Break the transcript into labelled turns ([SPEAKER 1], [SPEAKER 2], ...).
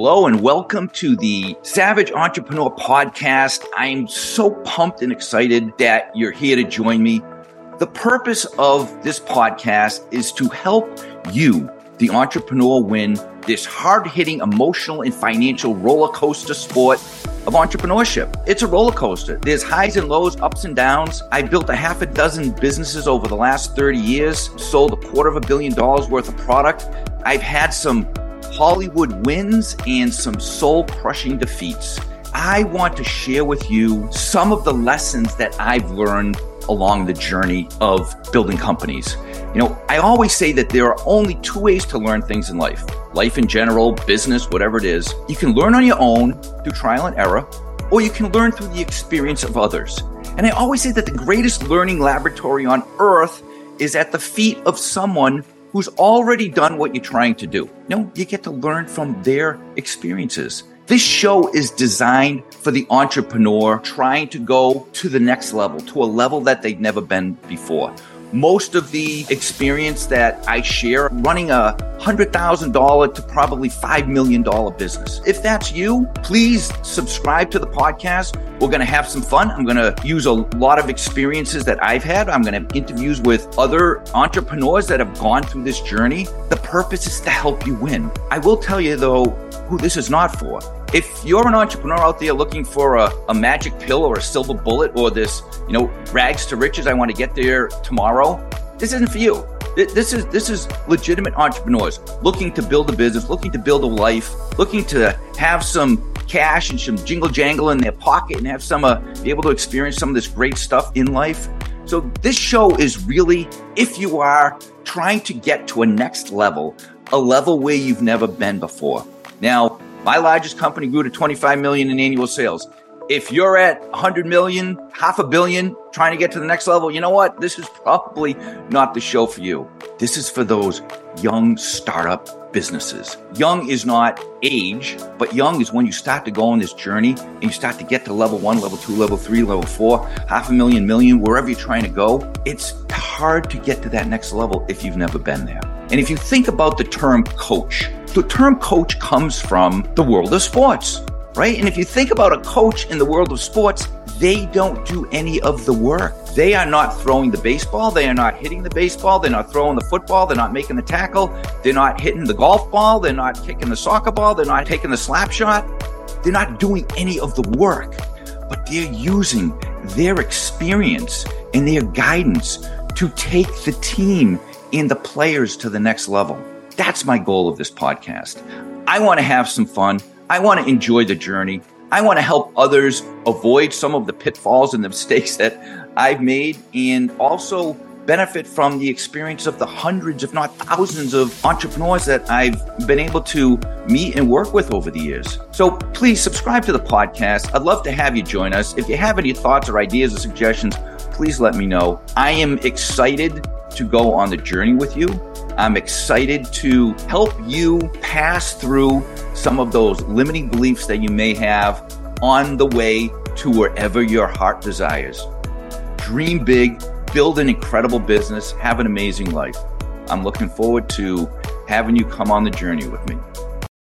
[SPEAKER 1] Hello and welcome to the Savage Entrepreneur Podcast. I'm so pumped and excited that you're here to join me. The purpose of this podcast is to help you, the entrepreneur, win this hard hitting emotional and financial roller coaster sport of entrepreneurship. It's a roller coaster. There's highs and lows, ups and downs. I built a half a dozen businesses over the last 30 years, sold a quarter of a billion dollars worth of product. I've had some Hollywood wins and some soul crushing defeats. I want to share with you some of the lessons that I've learned along the journey of building companies. You know, I always say that there are only two ways to learn things in life life in general, business, whatever it is. You can learn on your own through trial and error, or you can learn through the experience of others. And I always say that the greatest learning laboratory on earth is at the feet of someone who's already done what you're trying to do. No, you get to learn from their experiences. This show is designed for the entrepreneur trying to go to the next level, to a level that they've never been before most of the experience that I share running a $100,000 to probably $5 million business. If that's you, please subscribe to the podcast. We're going to have some fun. I'm going to use a lot of experiences that I've had. I'm going to have interviews with other entrepreneurs that have gone through this journey. The purpose is to help you win. I will tell you though, who this is not for. If you're an entrepreneur out there looking for a, a magic pill or a silver bullet or this, you know, rags to riches, I want to get there tomorrow, this isn't for you. This is this is legitimate entrepreneurs looking to build a business, looking to build a life, looking to have some cash and some jingle jangle in their pocket and have some uh, be able to experience some of this great stuff in life. So this show is really if you are trying to get to a next level, a level where you've never been before. Now, my largest company grew to 25 million in annual sales. If you're at 100 million, half a billion, trying to get to the next level, you know what? This is probably not the show for you. This is for those young startup businesses. Young is not age, but young is when you start to go on this journey and you start to get to level one, level two, level three, level four, half a million, million, wherever you're trying to go. It's hard to get to that next level if you've never been there. And if you think about the term coach, the term coach comes from the world of sports, right? And if you think about a coach in the world of sports, they don't do any of the work. They are not throwing the baseball. They are not hitting the baseball. They're not throwing the football. They're not making the tackle. They're not hitting the golf ball. They're not kicking the soccer ball. They're not taking the slap shot. They're not doing any of the work, but they're using their experience and their guidance to take the team and the players to the next level. That's my goal of this podcast. I want to have some fun. I want to enjoy the journey. I want to help others avoid some of the pitfalls and the mistakes that I've made and also benefit from the experience of the hundreds, if not thousands, of entrepreneurs that I've been able to meet and work with over the years. So please subscribe to the podcast. I'd love to have you join us. If you have any thoughts or ideas or suggestions, please let me know. I am excited to go on the journey with you. I'm excited to help you pass through some of those limiting beliefs that you may have on the way to wherever your heart desires. Dream big, build an incredible business, have an amazing life. I'm looking forward to having you come on the journey with me.